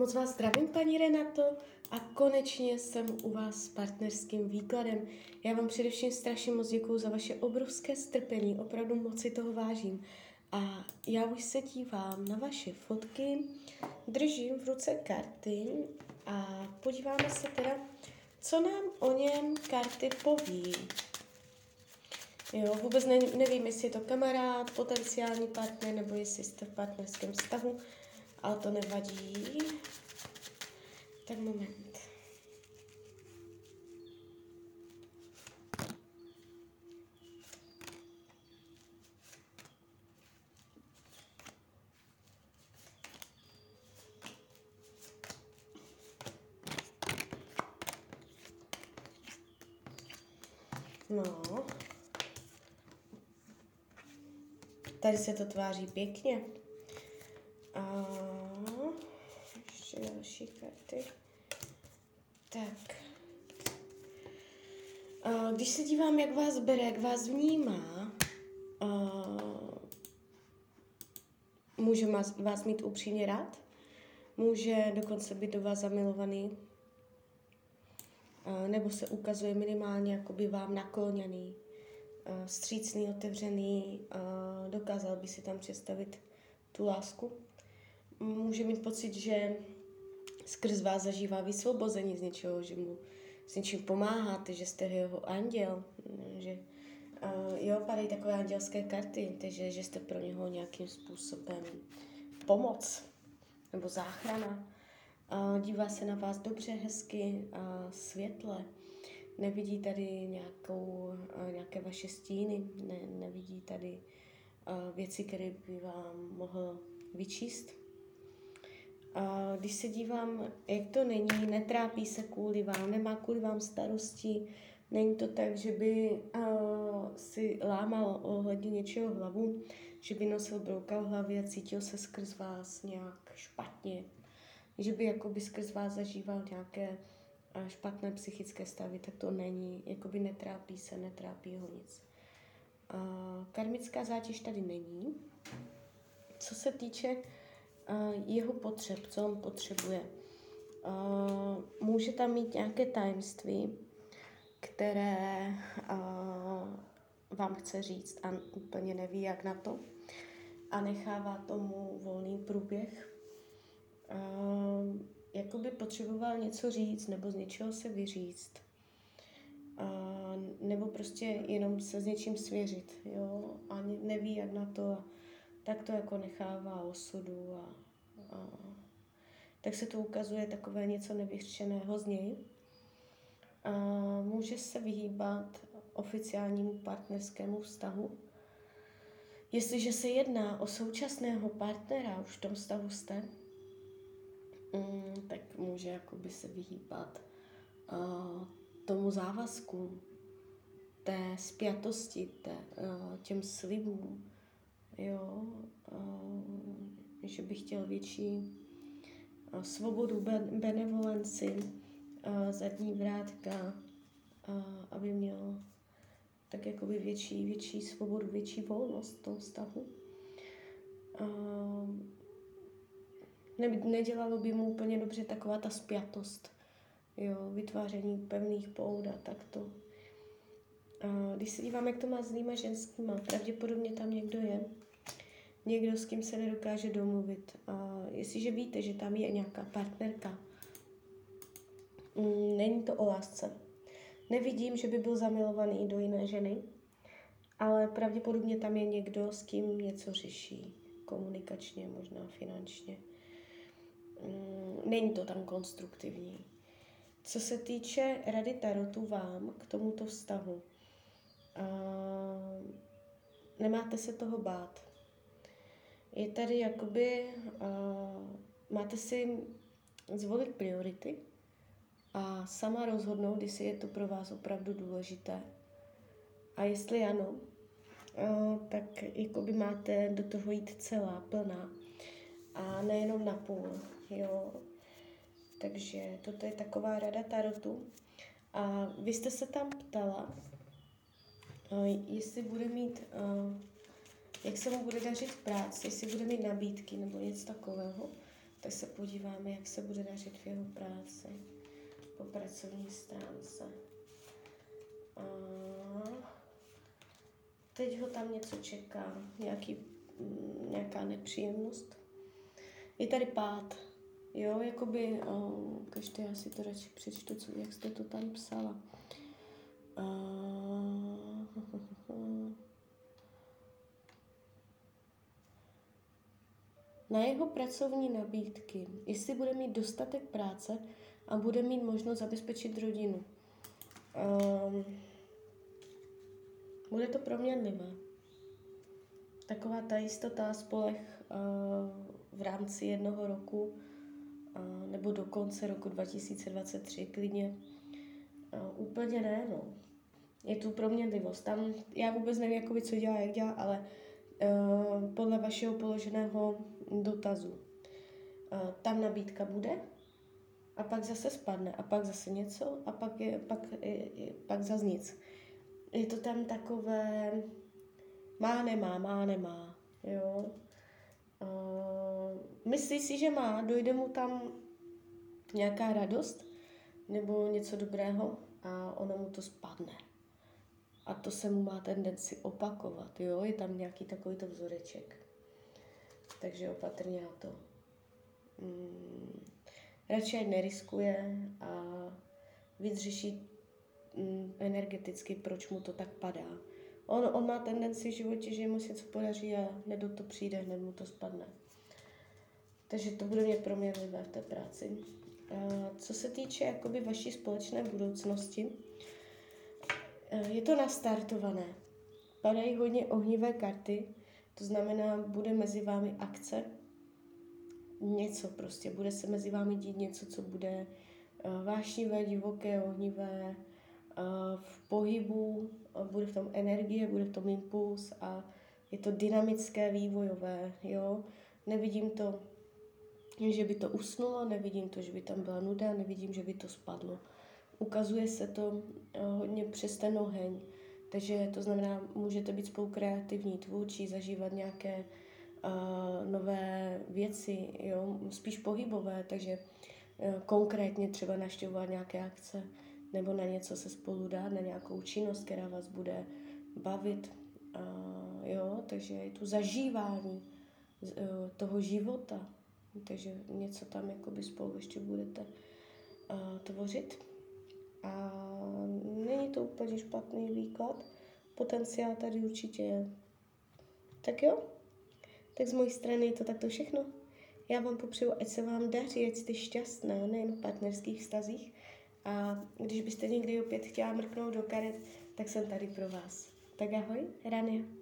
moc vás zdravím, paní Renato, a konečně jsem u vás s partnerským výkladem. Já vám především strašně moc děkuju za vaše obrovské strpení, opravdu moc si toho vážím. A já už se dívám na vaše fotky, držím v ruce karty a podíváme se teda, co nám o něm karty poví. Jo, vůbec ne, nevím, jestli je to kamarád, potenciální partner, nebo jestli jste v partnerském vztahu, ale to nevadí. Tak moment. No. Tady se to tváří pěkně. Karty. Tak. Když se dívám, jak vás bere, jak vás vnímá, může vás, mít upřímně rád, může dokonce být do vás zamilovaný, nebo se ukazuje minimálně jakoby vám nakloněný, střícný, otevřený, dokázal by si tam představit tu lásku. Může mít pocit, že skrz vás zažívá vysvobození z něčeho, že mu s něčím pomáháte, že jste jeho anděl, že uh, jo, padají takové andělské karty, takže že jste pro něho nějakým způsobem pomoc nebo záchrana. Uh, dívá se na vás dobře, hezky, uh, světle. Nevidí tady nějakou, uh, nějaké vaše stíny, ne, nevidí tady uh, věci, které by vám mohl vyčíst. A když se dívám, jak to není, netrápí se kvůli vám, nemá kvůli vám starosti, není to tak, že by si lámal ohledně něčeho hlavu, že by nosil brouka v hlavě a cítil se skrz vás nějak špatně, že by jakoby skrz vás zažíval nějaké špatné psychické stavy, tak to není, jakoby netrápí se, netrápí ho nic. Karmická zátěž tady není. Co se týče jeho potřeb, co on potřebuje. Může tam mít nějaké tajemství, které vám chce říct a úplně neví, jak na to a nechává tomu volný průběh. Jakoby potřeboval něco říct nebo z něčeho se vyříct. Nebo prostě jenom se s něčím svěřit, jo, a neví, jak na to tak to jako nechává osudu a, a tak se to ukazuje takové něco nevyřčeného z něj. A může se vyhýbat oficiálnímu partnerskému vztahu. Jestliže se jedná o současného partnera, už v tom vztahu jste, mm, tak může jakoby se vyhýbat tomu závazku, té spjatosti, té, těm slibům, jo, že bych chtěl větší svobodu, benevolenci, zadní vrátka, aby měl tak jakoby větší, větší svobodu, větší volnost v tom vztahu. Ne, nedělalo by mu úplně dobře taková ta spjatost, jo, vytváření pevných poud a takto. Když se dívám, jak to má s jinýma ženskýma, pravděpodobně tam někdo je, někdo, s kým se nedokáže domluvit. A jestliže víte, že tam je nějaká partnerka, mm, není to o lásce. Nevidím, že by byl zamilovaný do jiné ženy, ale pravděpodobně tam je někdo, s kým něco řeší. Komunikačně, možná finančně. Mm, není to tam konstruktivní. Co se týče rady Tarotu vám k tomuto vztahu, nemáte se toho bát je tady jakoby, uh, máte si zvolit priority a sama rozhodnout, jestli je to pro vás opravdu důležité. A jestli ano, uh, tak jakoby máte do toho jít celá, plná a nejenom na půl, jo. Takže toto je taková rada Tarotu. A vy jste se tam ptala, jestli bude mít uh, jak se mu bude dařit v práci, jestli bude mít nabídky nebo něco takového. tak se podíváme, jak se bude dařit v jeho práci po pracovní stránce. Teď ho tam něco čeká, nějaký, mm, nějaká nepříjemnost. Je tady pád, jo, jakoby, oh, každý já si to radši přečtu, co, jak jste to tam psala. Na jeho pracovní nabídky, jestli bude mít dostatek práce a bude mít možnost zabezpečit rodinu. Um, bude to proměnlivé. Taková ta jistota spolech uh, v rámci jednoho roku uh, nebo do konce roku 2023 klidně. Uh, úplně ne, no. Je tu proměnlivost. Tam já vůbec nevím, jakoby, co dělá, jak dělá, ale uh, podle vašeho položeného dotazu. Uh, tam nabídka bude a pak zase spadne a pak zase něco a pak, je, pak, je, pak zase nic. Je to tam takové má, nemá, má, nemá, jo. Uh, myslí si, že má, dojde mu tam nějaká radost nebo něco dobrého a ono mu to spadne. A to se mu má tendenci opakovat, jo, je tam nějaký takovýto vzoreček. Takže opatrně na to. Mm, radši neriskuje a víc řeší mm, energeticky, proč mu to tak padá. On, on má tendenci v životě, že mu se něco podaří a hned to přijde, hned mu to spadne. Takže to bude mě proměnlivé v té práci. A co se týče jakoby vaší společné budoucnosti, je to nastartované. Padají hodně ohnivé karty, to znamená, bude mezi vámi akce, něco prostě, bude se mezi vámi dít něco, co bude vášnivé, divoké, ohnivé, v pohybu, bude v tom energie, bude v tom impuls a je to dynamické, vývojové, jo. Nevidím to, že by to usnulo, nevidím to, že by tam byla nuda, nevidím, že by to spadlo. Ukazuje se to hodně přes ten oheň, takže to znamená, můžete být spolu kreativní, tvůrčí, zažívat nějaké uh, nové věci, jo, spíš pohybové, takže uh, konkrétně třeba naštěvovat nějaké akce, nebo na něco se spolu dát, na nějakou činnost, která vás bude bavit. Uh, jo, takže je tu zažívání uh, toho života, takže něco tam jakoby spolu ještě budete uh, tvořit. A není to úplně špatný výklad, potenciál tady určitě je. Tak jo, tak z mojí strany je to takto všechno. Já vám popřeju, ať se vám daří, ať jste šťastná, nejen v partnerských vztazích, a když byste někdy opět chtěla mrknout do karet, tak jsem tady pro vás. Tak ahoj, Rania.